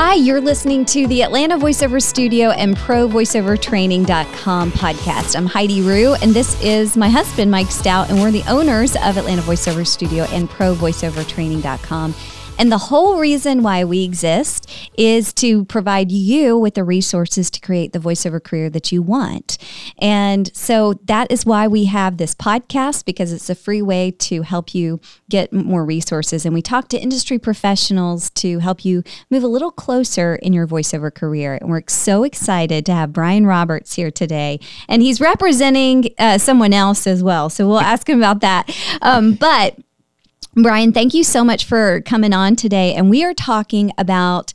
Hi, you're listening to the Atlanta Voiceover Studio and ProVoiceOverTraining.com podcast. I'm Heidi Rew, and this is my husband, Mike Stout, and we're the owners of Atlanta Voiceover Studio and ProVoiceOverTraining.com. And the whole reason why we exist is to provide you with the resources to create the voiceover career that you want. And so that is why we have this podcast because it's a free way to help you get more resources. And we talk to industry professionals to help you move a little closer in your voiceover career. And we're so excited to have Brian Roberts here today. And he's representing uh, someone else as well. So we'll ask him about that. Um, but Brian, thank you so much for coming on today. And we are talking about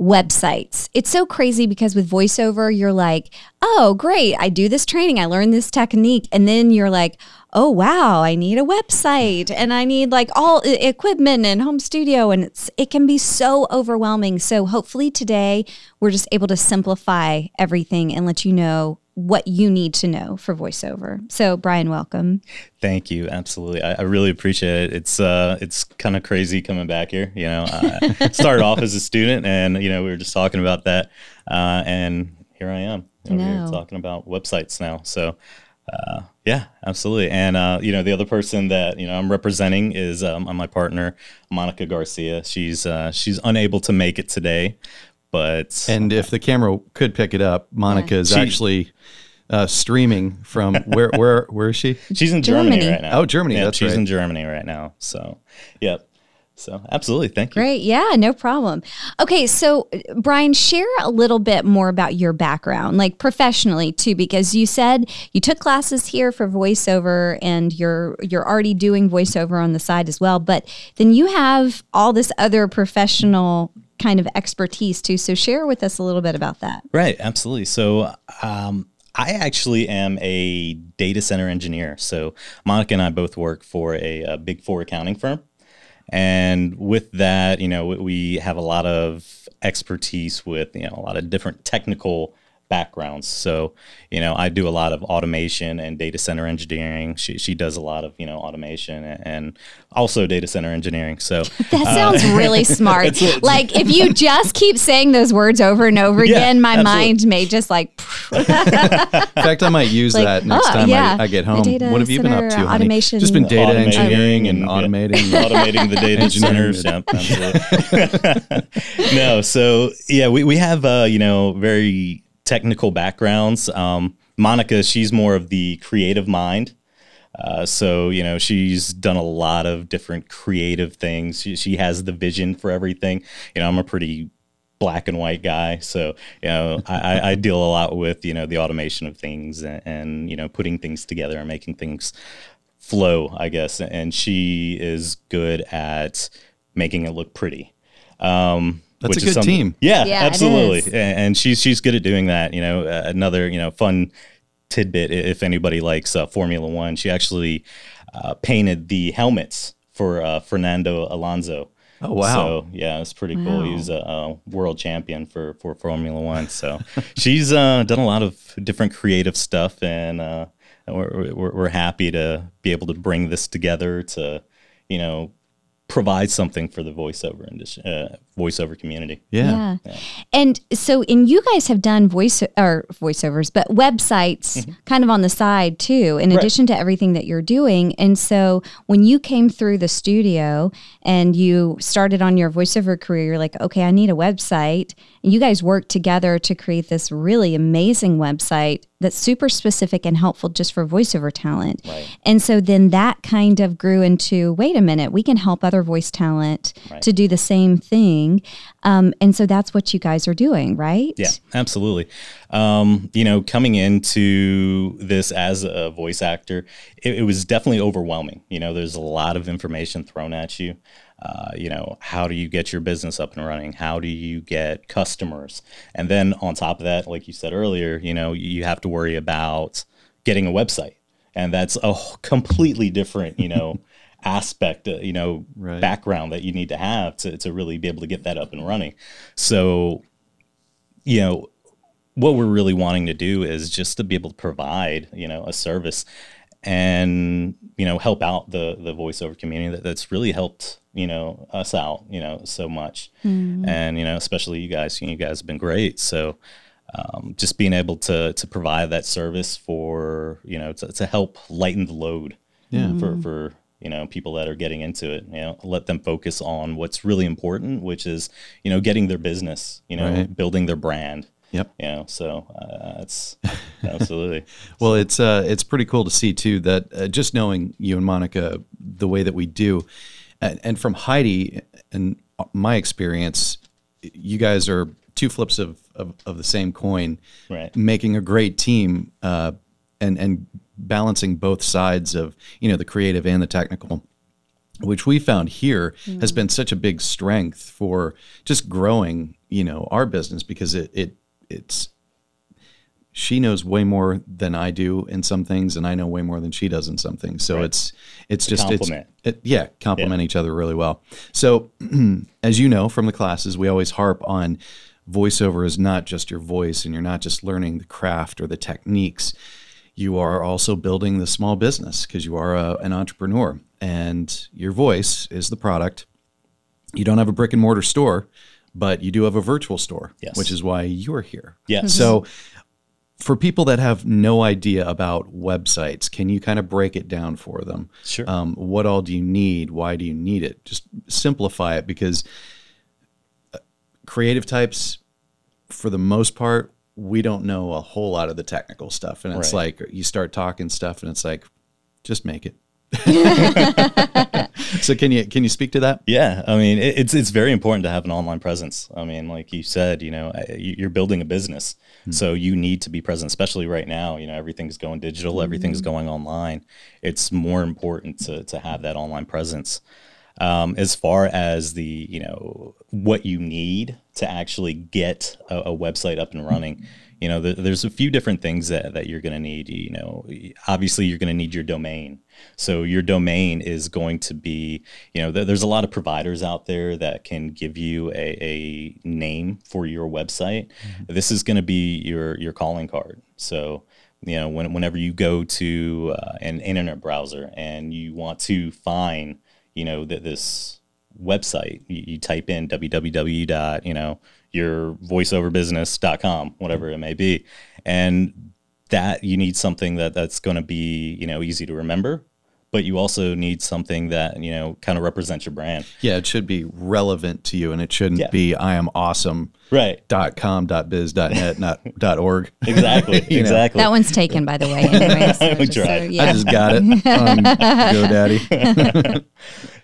websites. It's so crazy because with voiceover, you're like, oh, great, I do this training, I learned this technique. And then you're like, oh, wow, I need a website and I need like all equipment and home studio. And it's, it can be so overwhelming. So hopefully today we're just able to simplify everything and let you know what you need to know for voiceover. So, Brian, welcome. Thank you. Absolutely, I, I really appreciate it. It's uh, it's kind of crazy coming back here. You know, I started off as a student, and you know, we were just talking about that, uh, and here I am over here talking about websites now. So. Uh, yeah, absolutely. And uh, you know, the other person that you know I'm representing is um, my partner, Monica Garcia. She's uh, she's unable to make it today, but and if the camera could pick it up, Monica yeah. is she, actually uh, streaming from where where where is she? She's in Germany, Germany right now. Oh, Germany. Yeah, that's she's right. in Germany right now. So, yep. So, absolutely. Thank you. Great. Yeah, no problem. Okay. So, Brian, share a little bit more about your background, like professionally too, because you said you took classes here for voiceover and you're, you're already doing voiceover on the side as well. But then you have all this other professional kind of expertise too. So share with us a little bit about that. Right, absolutely. So um, I actually am a data center engineer. So Monica and I both work for a, a big four accounting firm. And with that, you know, we have a lot of expertise with, you know, a lot of different technical backgrounds. So, you know, I do a lot of automation and data center engineering. She, she does a lot of, you know, automation and also data center engineering. So that sounds uh, really smart. like if you just keep saying those words over and over yeah, again, my absolutely. mind may just like. In fact, I might use like, that next oh, time yeah. I, I, get home. What have you been up to, honey? Automation. Just been data automating engineering and, and automating. automating the data centers. Yep, no, so yeah, we, we have, uh, you know, very technical backgrounds. Um, Monica, she's more of the creative mind. Uh, so you know she's done a lot of different creative things. She, she has the vision for everything. You know, I'm a pretty black and white guy, so you know I, I deal a lot with you know the automation of things and, and you know putting things together and making things flow, I guess. And she is good at making it look pretty. Um, that's a good team. Yeah, yeah absolutely. And she's she's good at doing that. You know, uh, another you know fun tidbit if anybody likes uh, Formula One, she actually uh, painted the helmets for uh, Fernando Alonso. Oh wow! So yeah, it's pretty wow. cool. He's a, a, world champion for for Formula One. So she's uh, done a lot of different creative stuff, and uh, we're, we're we're happy to be able to bring this together to you know provide something for the voiceover industry, uh, voiceover community. Yeah. yeah. yeah. And so, and you guys have done voice or voiceovers, but websites mm-hmm. kind of on the side too, in right. addition to everything that you're doing. And so, when you came through the studio and you started on your voiceover career, you're like, okay, I need a website. And you guys worked together to create this really amazing website that's super specific and helpful just for voiceover talent. Right. And so then that kind of grew into wait a minute, we can help other voice talent right. to do the same thing. Um, and so that's what you guys are doing, right? Yeah, absolutely. Um, you know, coming into this as a voice actor, it, it was definitely overwhelming. You know, there's a lot of information thrown at you. Uh, you know, how do you get your business up and running? How do you get customers? And then on top of that, like you said earlier, you know, you have to worry about getting a website. And that's a completely different, you know, aspect, uh, you know, right. background that you need to have to, to really be able to get that up and running. So, you know, what we're really wanting to do is just to be able to provide, you know, a service and you know help out the the voiceover community that, that's really helped you know us out you know so much mm. and you know especially you guys you, know, you guys have been great so um, just being able to to provide that service for you know to, to help lighten the load yeah. for for you know people that are getting into it you know let them focus on what's really important which is you know getting their business you know right. building their brand Yep. You know, so uh, it's absolutely. well, it's uh, it's pretty cool to see too that uh, just knowing you and Monica the way that we do, and, and from Heidi and my experience, you guys are two flips of, of, of the same coin, right. making a great team, uh, and and balancing both sides of you know the creative and the technical which we found here mm. has been such a big strength for just growing you know our business because it, it it's she knows way more than I do in some things, and I know way more than she does in some things. So right. it's it's just compliment. it's it, yeah, complement yeah. each other really well. So as you know from the classes, we always harp on voiceover is not just your voice, and you're not just learning the craft or the techniques. You are also building the small business because you are a, an entrepreneur, and your voice is the product. You don't have a brick and mortar store, but you do have a virtual store, yes. which is why you're here. Yes. So for people that have no idea about websites, can you kind of break it down for them? Sure. Um, what all do you need? Why do you need it? Just simplify it because uh, creative types, for the most part, we don't know a whole lot of the technical stuff. And it's right. like you start talking stuff and it's like, just make it. so can you can you speak to that? Yeah, I mean it, it's it's very important to have an online presence. I mean, like you said, you know, you're building a business, mm-hmm. so you need to be present. Especially right now, you know, everything's going digital, mm-hmm. everything's going online. It's more important to to have that online presence. Um, as far as the you know what you need to actually get a, a website up and running. You know there's a few different things that, that you're going to need you know obviously you're going to need your domain. So your domain is going to be you know th- there's a lot of providers out there that can give you a, a name for your website. Mm-hmm. this is going to be your your calling card. So you know when, whenever you go to uh, an internet browser and you want to find you know that this website you, you type in www Dot, you know your voiceoverbusiness.com, whatever it may be. And that you need something that that's going to be, you know, easy to remember, but you also need something that, you know, kind of represents your brand. Yeah, it should be relevant to you and it shouldn't yeah. be I am awesome. Right. Dot com, dot biz, dot net, not dot org. Exactly. exactly. That one's taken by the way. Anyways, so just, so, yeah. I just got it. Um, GoDaddy.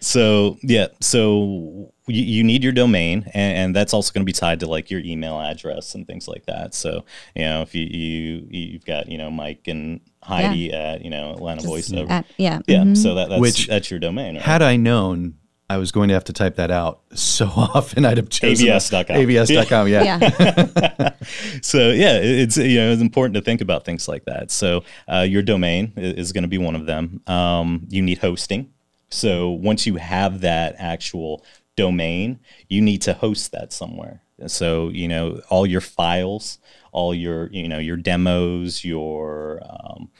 so yeah, so you, you need your domain and, and that's also going to be tied to like your email address and things like that so you know if you, you you've got you know mike and heidi yeah. at you know atlanta Just voiceover at, yeah yeah mm-hmm. so that, that's Which, that's your domain right? had i known I was going to have to type that out so often. I'd have chosen abs.com. abs.com. Yeah. yeah. so yeah, it's you know it's important to think about things like that. So uh, your domain is, is going to be one of them. Um, you need hosting. So once you have that actual domain, you need to host that somewhere. So you know all your files, all your you know your demos, your um,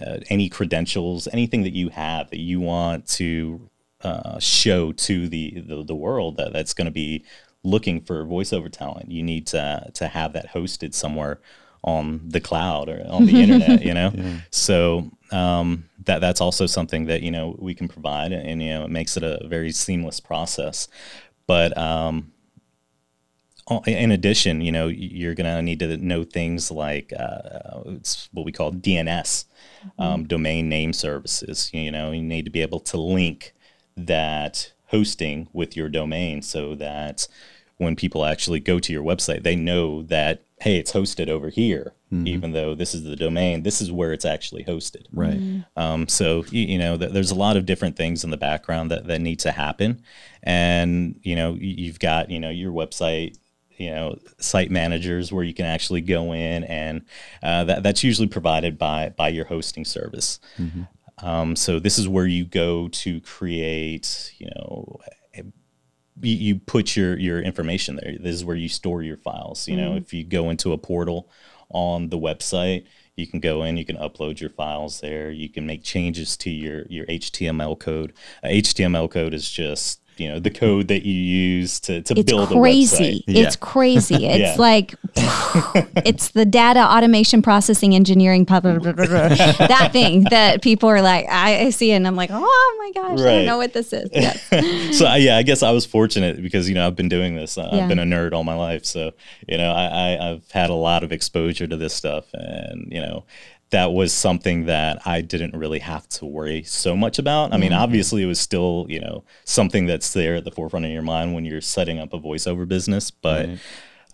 uh, any credentials, anything that you have that you want to uh, show to the, the, the world that that's going to be looking for voiceover talent. You need to to have that hosted somewhere on the cloud or on the internet. You know, yeah. so um, that that's also something that you know we can provide, and, and you know it makes it a very seamless process. But um, in addition, you know, you're gonna need to know things like uh, it's what we call DNS, mm-hmm. um, domain name services. You know, you need to be able to link that hosting with your domain so that when people actually go to your website, they know that hey, it's hosted over here, mm-hmm. even though this is the domain. This is where it's actually hosted. Right. Mm-hmm. Um, so you, you know, th- there's a lot of different things in the background that that need to happen, and you know, you've got you know your website. You know, site managers where you can actually go in, and uh, that, that's usually provided by by your hosting service. Mm-hmm. Um, so this is where you go to create, you know, you, put your your information there. This is where you store your files. You know, mm-hmm. if you go into a portal on the website, you You can go in, you can upload your files there. You can make changes to your your HTML code. Uh, HTML code is just you know the code that you use to, to it's build crazy. a website. It's crazy. It's Yeah. like it's the data automation processing engineering blah, blah, blah, blah, blah. that thing that people are like I, I see it and I'm like oh my gosh I don't know what this is. Yes. so yeah, I guess I was fortunate because you know I've been doing this. Uh, Yeah. I've been a nerd all my life, so you know I, I, I've had a lot of exposure to this stuff, and you know that was something that I didn't really have to worry so much about. I mean, obviously it was still you know something that's there at the forefront of your mind when you're setting up a voiceover business, but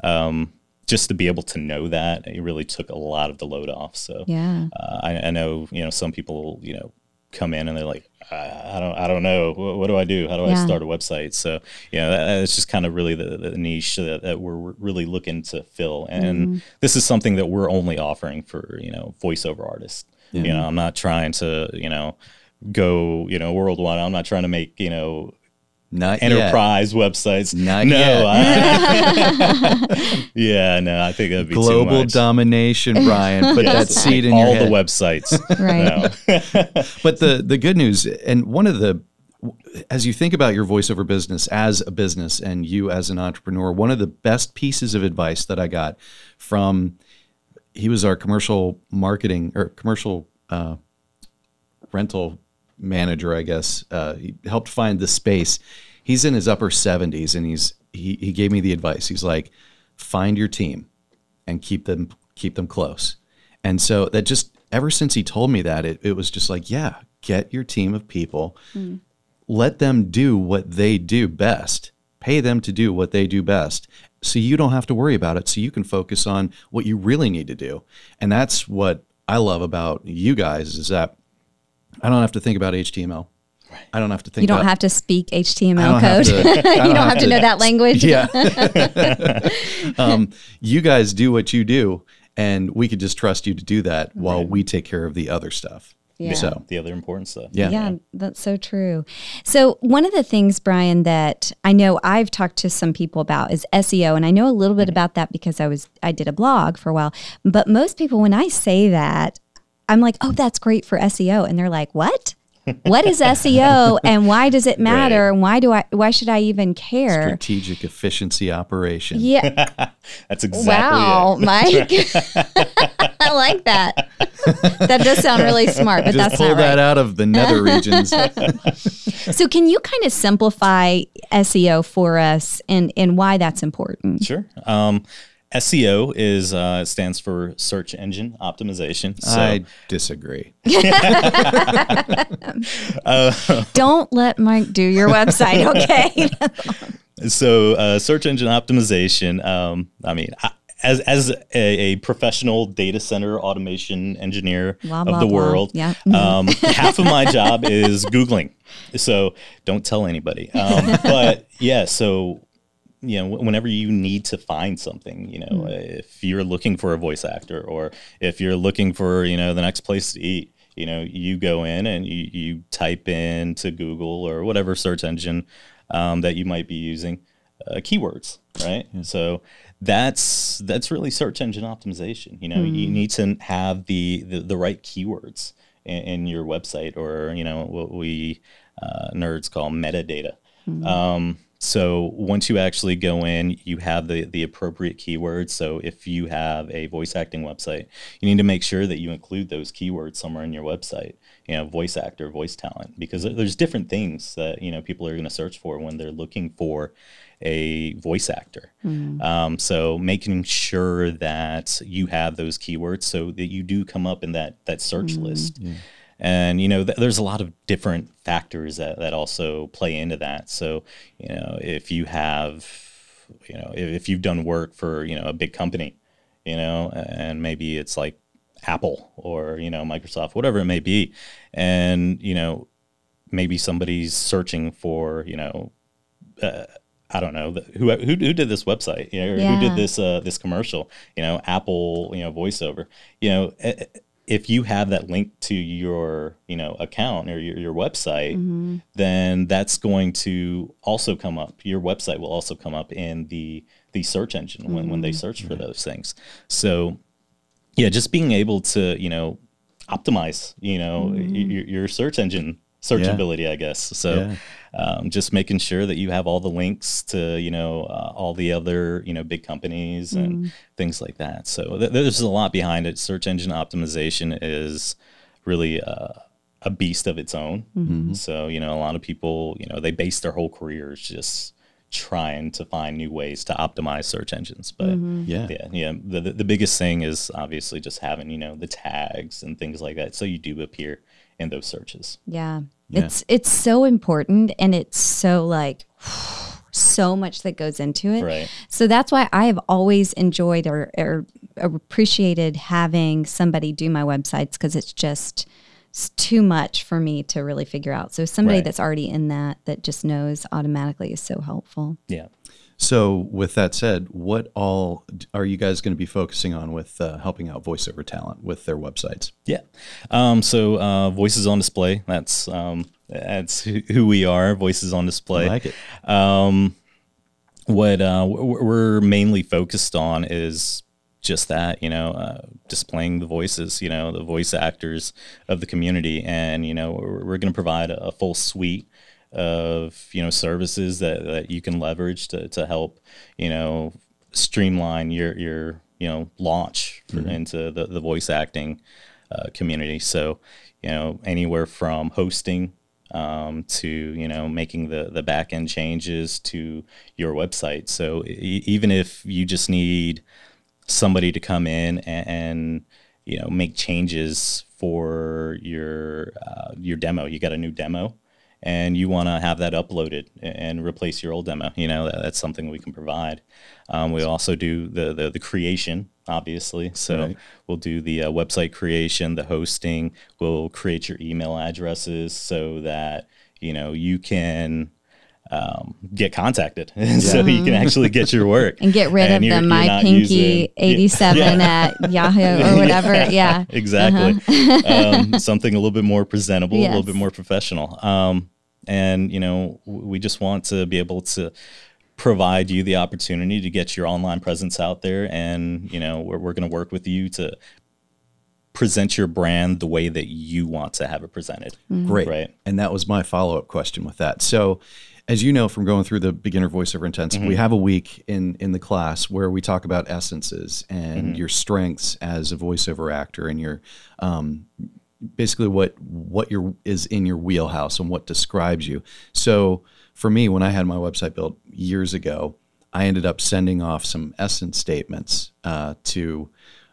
um, just to be able to know that it really took a lot of the load off. So Yeah. uh, I, I know you know some people you know come in and they're like I, I don't I don't know. What, what do I do? How do Yeah. I start a website? So you know that, that's just kind of really the, the niche that, that we're really looking to fill. And Mm-hmm. this is something that we're only offering for you know voiceover artists. You know I'm not trying to you know go you know worldwide. I'm not trying to make you know Not yet. enterprise websites Not no yet. I- yeah no I think that'd be too Global much. domination, Brian. Put that Yes, seed in all your head. the websites Right. But the the good news, and one of the as you think about your voiceover business as a business and you as an entrepreneur, one of the best pieces of advice that I got from he was our commercial marketing or commercial uh, rental manager, I guess. Uh, he helped find the space. He's in his upper 70s, and he's he he gave me the advice. He's like, find your team and keep them keep them close. And so that just ever since he told me that, it, it was just like, yeah, get your team of people, let them do what they do best, pay them to do what they do best. So you don't have to worry about it. So you can focus on what you really need to do. And that's what I love about you guys is that I don't have to think about HTML. I don't have to think You don't about have to speak I HTML don't have code. to- I you don't have, to know that language. Yeah. um, you guys do what you do, and we could just trust you to do that while we take care of the other stuff. Yeah. So, the other important stuff. yeah. Yeah, that's so true. So, one of the things, Brian, that I know I've talked to some people about is SEO, and I know a little bit about that because I was I did a blog for a while. But most people, when I say that, I'm like, "Oh, that's great for SEO," and they're like, "What? What is SEO, and why does it matter? And why do I? Why should I even care?" Strategic efficiency operation. Yeah. That's exactly Wow, it. Mike. I like that. that does sound really smart, but Just that's pull not that right. out of the nether regions. So, can you kind of simplify SEO for us and, and why that's important? Sure. Um, SEO is uh, stands for search engine optimization. So I disagree. Don't let Mike do your website, okay? so uh, search engine optimization. Um, I mean. I, as, as a, a professional data center automation engineer Blah, of blah, the blah. world, Yeah. um, half of my job is Googling. So don't tell anybody. Um, but yeah, so you know, whenever you need to find something, you know, if you're looking for a voice actor or if you're looking for, you know, the next place to eat, you know, you go in and you, you type in to Google or whatever search engine um, that you might be using uh, keywords, right? So that's that's really search engine optimization. You know, you need to have the the, the right keywords in, in your website or you know what we uh, nerds call metadata. Um, so once you actually go in, you have the the appropriate keywords. So if you have a voice acting website, you need to make sure that you include those keywords somewhere in your website. You know, voice actor, voice talent, because there's different things that you know people are going to search for when they're looking for a voice actor. Um, so making sure that you have those keywords so that you do come up in that that search list. And you know, th- there's a lot of different factors that, that also play into that. So, you know, if you have, you know, if, if you've done work for, you know, a big company, you know, and maybe it's like Apple or, you know, Microsoft, whatever it may be. And, you know, maybe somebody's searching for, you know, uh, I don't know the, who, who who did this website, you know, or who did this uh, this commercial, you know, Apple, you know, voiceover, you know, if you have that link to your you know account or your, your website, mm-hmm. then that's going to also come up. Your website will also come up in the the search engine when, when they mm-hmm. search for those things. So yeah, just being able to, you know, optimize, you know, mm-hmm. y- your, your search engine searchability, I guess. So, Yeah. Um, just making sure that you have all the links to, you know, uh, all the other, you know, big companies and things like that. So th- there's a lot behind it. Search engine optimization is really uh, a beast of its own. So, you know, a lot of people, you know, they base their whole careers just trying to find new ways to optimize search engines. But Yeah. yeah, yeah. The, the the biggest thing is obviously just having, you know, the tags and things like that. So you do appear in those searches. Yeah. Yeah. It's it's so important and it's so like so much that goes into it. Right. So that's why I have always enjoyed or, or appreciated having somebody do my websites because it's just it's too much for me to really figure out. So somebody Right. that's already in that that just knows automatically is so helpful. Yeah. So, with that said, what all are you guys going to be focusing on with uh, helping out voiceover talent with their websites? Yeah. Um, so uh, voices on display. That's um, that's who we are. Voices on display. I like it. Um, what uh, we're mainly focused on is just that, you know, uh, displaying the voices, you know, the voice actors of the community, and you know, we're, we're going to provide a, full suite of you know services that, that you can leverage to, to help you know streamline your your you know launch for, into the, the voice acting uh, community. So you know anywhere from hosting um, to you know making the the back end changes to your website. So e- even if you just need somebody to come in and, and you know make changes for your uh, your demo you got a new demo and you want to have that uploaded and replace your old demo you know that, that's something we can provide. Um, we also do the, the the creation obviously. So Right. we'll do the uh, website creation the hosting. We'll create your email addresses so that you know you can um, get contacted so you can actually get your work And get rid of the my pinky using- 87 at Yahoo or whatever. Yeah. exactly. um, something a little bit more presentable, a little bit more professional. Um, and you know, w- we just want to be able to provide you the opportunity to get your online presence out there, and you know, we're, we're going to work with you to present your brand the way that you want to have it presented. Great. Right. And that was my follow up question with that. So, as you know from going through the beginner voiceover intensive, we have a week in in the class where we talk about essences and your strengths as a voiceover actor and your um, basically what what your is in your wheelhouse and what describes you. So, for me, when I had my website built years ago, I ended up sending off some essence statements uh, to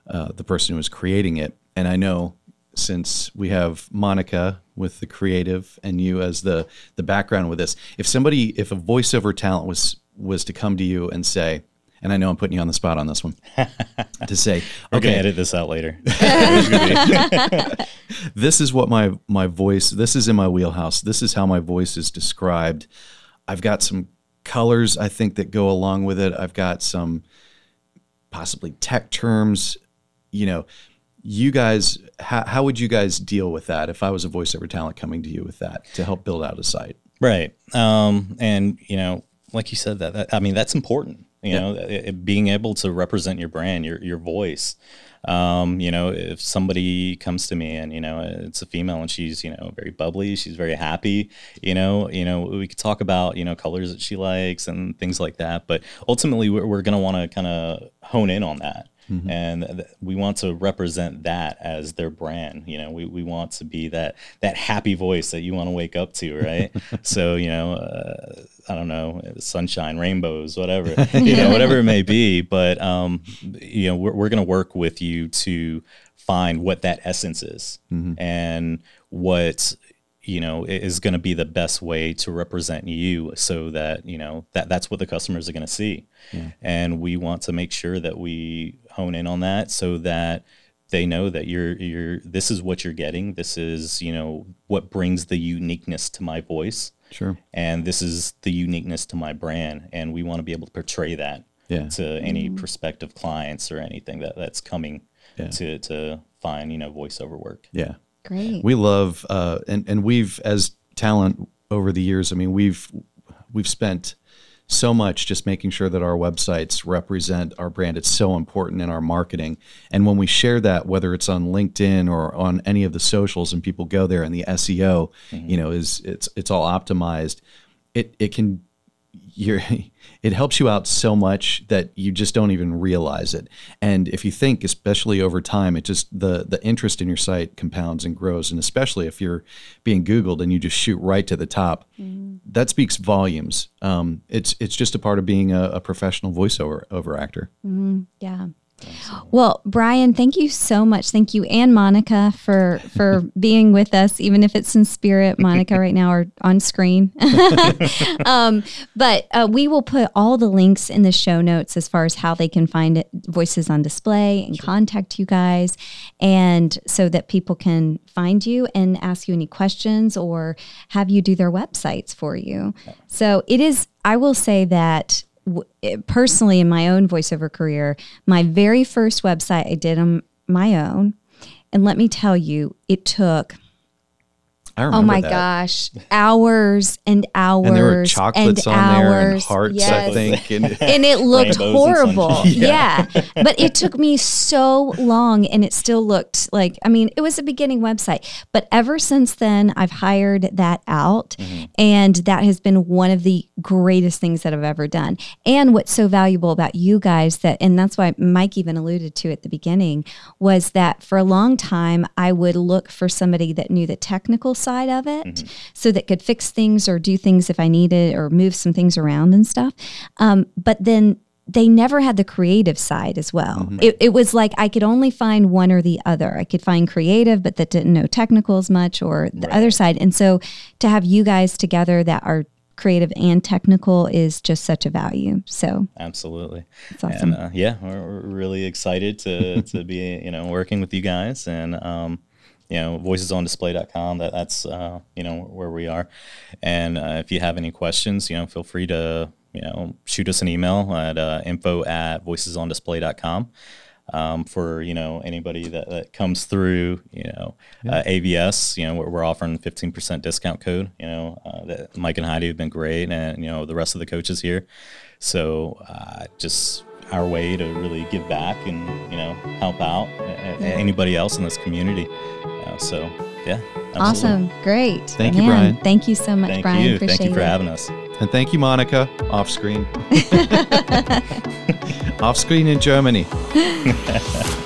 uh, the person who was creating it, and I know since we have Monica with the creative and you as the the background with this, if somebody, if a voiceover talent was was to come to you and say, and I know I'm putting you on the spot on this one, to say, We're okay, edit this out later. this is what my my voice this is in my wheelhouse. This is how my voice is described. I've got some colors i think that go along with it. I've got some possibly tech terms you know you guys how, how would you guys deal with that if i was a voiceover talent coming to you with that to help build out a site Right. Um, and you know, like you said, that, that I mean, that's important. You know, it- it- being able to represent your brand, your your voice. Um, you know, if somebody comes to me and you know it's a female and she's you know very bubbly, she's very happy. You know, you know we could talk about you know colors that she likes and things like that. But ultimately, we're, we're going to want to kind of hone in on that. And th- we want to represent that as their brand. You know, we, we want to be that that happy voice that you want to wake up to, right? so you know, uh, I don't know, sunshine, rainbows, whatever, you know, whatever it may be. But um, you know, we're we're gonna work with you to find what that essence is and what you know is going to be the best way to represent you so that you know that that's what the customers are going to see and we want to make sure that we hone in on that so that they know that you're you're this is what you're getting. This is you know what brings the uniqueness to my voice. Sure. And this is the uniqueness to my brand. And we want to be able to portray that Yeah. to any prospective clients or anything that that's coming Yeah. to to find you know voiceover work. Yeah. Great. we love uh, and and we've as talent over the years i mean we've we've spent so much just making sure that our websites represent our brand. It's so important in our marketing. And when we share that, whether it's on LinkedIn or on any of the socials and people go there and the SEO, mm-hmm. you know, is it's it's all optimized, it it can you're it helps you out so much that you just don't even realize it. And if you think, especially over time, it just the the interest in your site compounds and grows. And especially if you're being Googled and you just shoot right to the top, mm. that speaks volumes. Um, it's it's just a part of being a, a professional voiceover over actor. Mm, yeah. Well, Brian, thank you so much. Thank you and Monica for for being with us, even if it's in spirit, Monica right now or on screen. um, but uh, we will put all the links in the show notes as far as how they can find it, voices on display and sure. contact you guys, and so that people can find you and ask you any questions or have you do their websites for you. So it is. I will say that personally in my own voiceover career, my very first website I did on my own. And let me tell you, it took oh my that. gosh, hours and hours and there were chocolates and on hours. there and hearts, yes. I think, and, and it looked horrible. yeah. yeah, but it took me so long, and it still looked like. I mean, it was a beginning website, but ever since then, I've hired that out, mm-hmm. and that has been one of the greatest things that I've ever done. And what's so valuable about you guys that, and that's why Mike even alluded to at the beginning, was that for a long time I would look for somebody that knew the technical side of it mm-hmm. so that could fix things or do things if I needed or move some things around and stuff. Um, but then they never had the creative side as well. Mm-hmm. It, it, was like I could only find one or the other. I could find creative, but that didn't know technical as much, or the right. other side. And so to have you guys together that are creative and technical is just such a value. So absolutely, it's awesome. And uh, yeah, we're, we're, really excited to to be you know working with you guys and. Um, you know voicesondisplay.com that that's uh, you know where we are and uh, if you have any questions you know feel free to you know shoot us an email at uh, info at voicesondisplay.com um, for you know anybody that, that comes through you know yeah. uh, AVS you know we're, we're offering 15% discount code you know uh, that Mike and Heidi have been great and you know the rest of the coaches here so uh, just our way to really give back and you know help out anybody else in this community. Uh, so yeah, absolutely. awesome, great. Thank Man, you, Brian. Thank you so much, thank Brian. You. Appreciate thank you for it. having us. And thank you, Monica, off screen. off screen in Germany.